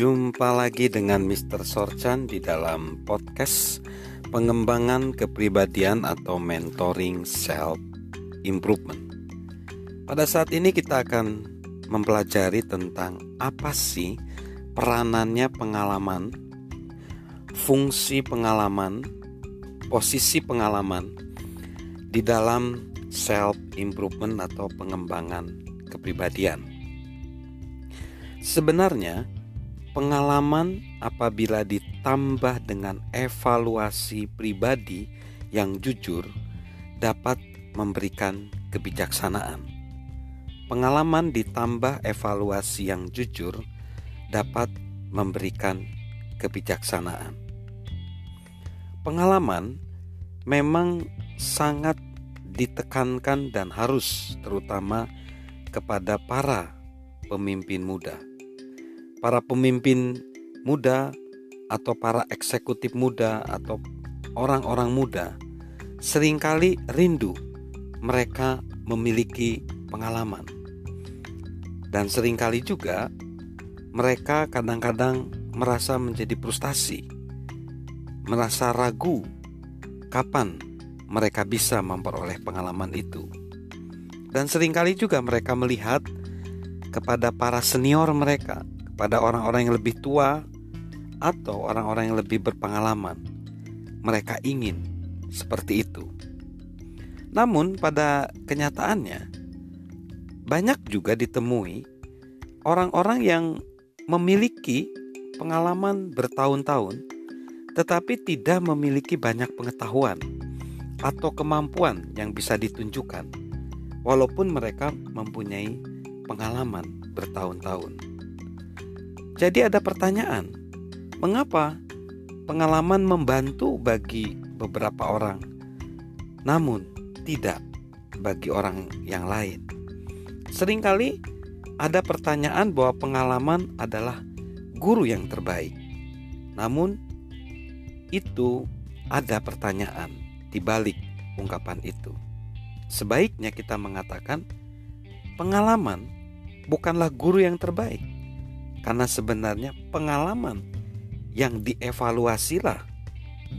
Jumpa lagi dengan Mr. Sorchan di dalam podcast pengembangan kepribadian atau mentoring self improvement. Pada saat ini kita akan mempelajari tentang apa sih peranannya pengalaman, fungsi pengalaman, posisi pengalaman di dalam self improvement atau pengembangan kepribadian. Sebenarnya, pengalaman apabila ditambah dengan evaluasi pribadi yang jujur dapat memberikan kebijaksanaan. Pengalaman ditambah evaluasi yang jujur dapat memberikan kebijaksanaan. Pengalaman memang sangat ditekankan dan harus terutama kepada para pemimpin muda para pemimpin muda atau para eksekutif muda atau orang-orang muda sering kali rindu mereka memiliki pengalaman. Dan sering kali juga mereka kadang-kadang merasa menjadi frustasi, merasa ragu kapan mereka bisa memperoleh pengalaman itu. Dan sering kali juga mereka melihat kepada para senior mereka, pada orang-orang yang lebih tua atau orang-orang yang lebih berpengalaman. Mereka ingin seperti itu. Namun, pada kenyataannya, banyak juga ditemui orang-orang yang memiliki pengalaman bertahun-tahun, tetapi tidak memiliki banyak pengetahuan atau kemampuan yang bisa ditunjukkan, walaupun mereka mempunyai pengalaman bertahun-tahun. Jadi ada pertanyaan, mengapa pengalaman membantu bagi beberapa orang, namun tidak bagi orang yang lain? Seringkali ada pertanyaan bahwa pengalaman adalah guru yang terbaik. Namun itu ada pertanyaan di balik ungkapan itu. Sebaiknya kita mengatakan pengalaman bukanlah guru yang terbaik karena sebenarnya pengalaman yang dievaluasilah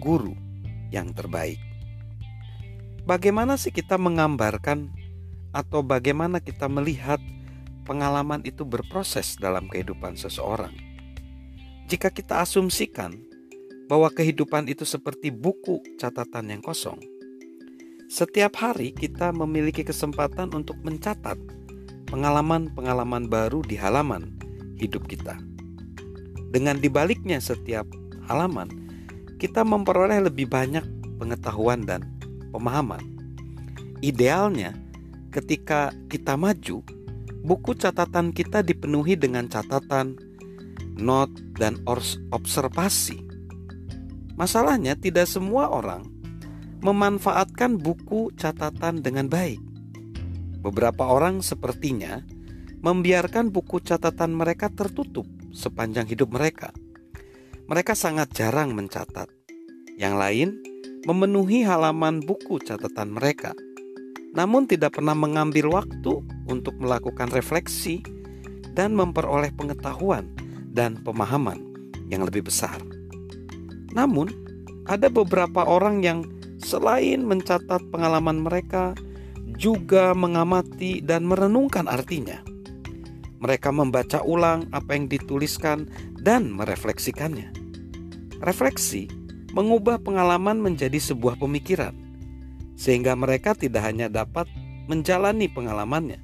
guru yang terbaik. Bagaimana sih kita menggambarkan atau bagaimana kita melihat pengalaman itu berproses dalam kehidupan seseorang? Jika kita asumsikan bahwa kehidupan itu seperti buku catatan yang kosong, setiap hari kita memiliki kesempatan untuk mencatat pengalaman-pengalaman baru di halaman hidup kita. Dengan dibaliknya setiap halaman, kita memperoleh lebih banyak pengetahuan dan pemahaman. Idealnya, ketika kita maju, buku catatan kita dipenuhi dengan catatan, not, dan observasi. Masalahnya, tidak semua orang memanfaatkan buku catatan dengan baik. Beberapa orang sepertinya membiarkan buku catatan mereka tertutup sepanjang hidup mereka. Mereka sangat jarang mencatat. Yang lain memenuhi halaman buku catatan mereka, namun tidak pernah mengambil waktu untuk melakukan refleksi dan memperoleh pengetahuan dan pemahaman yang lebih besar. Namun, ada beberapa orang yang selain mencatat pengalaman mereka, juga mengamati dan merenungkan artinya. Mereka membaca ulang apa yang dituliskan dan merefleksikannya. Refleksi mengubah pengalaman menjadi sebuah pemikiran, sehingga mereka tidak hanya dapat menjalani pengalamannya,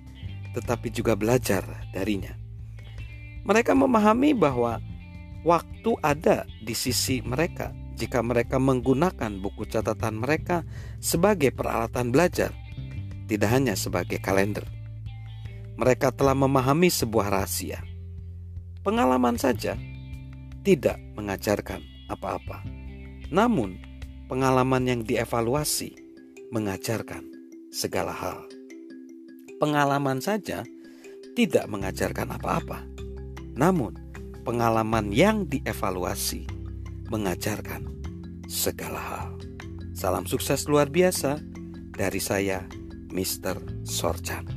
tetapi juga belajar darinya. Mereka memahami bahwa waktu ada di sisi mereka jika mereka menggunakan buku catatan mereka sebagai peralatan belajar, tidak hanya sebagai kalender mereka telah memahami sebuah rahasia. Pengalaman saja tidak mengajarkan apa-apa, namun pengalaman yang dievaluasi mengajarkan segala hal. Pengalaman saja tidak mengajarkan apa-apa, namun pengalaman yang dievaluasi mengajarkan segala hal. Salam sukses luar biasa dari saya, Mr. Sorchan.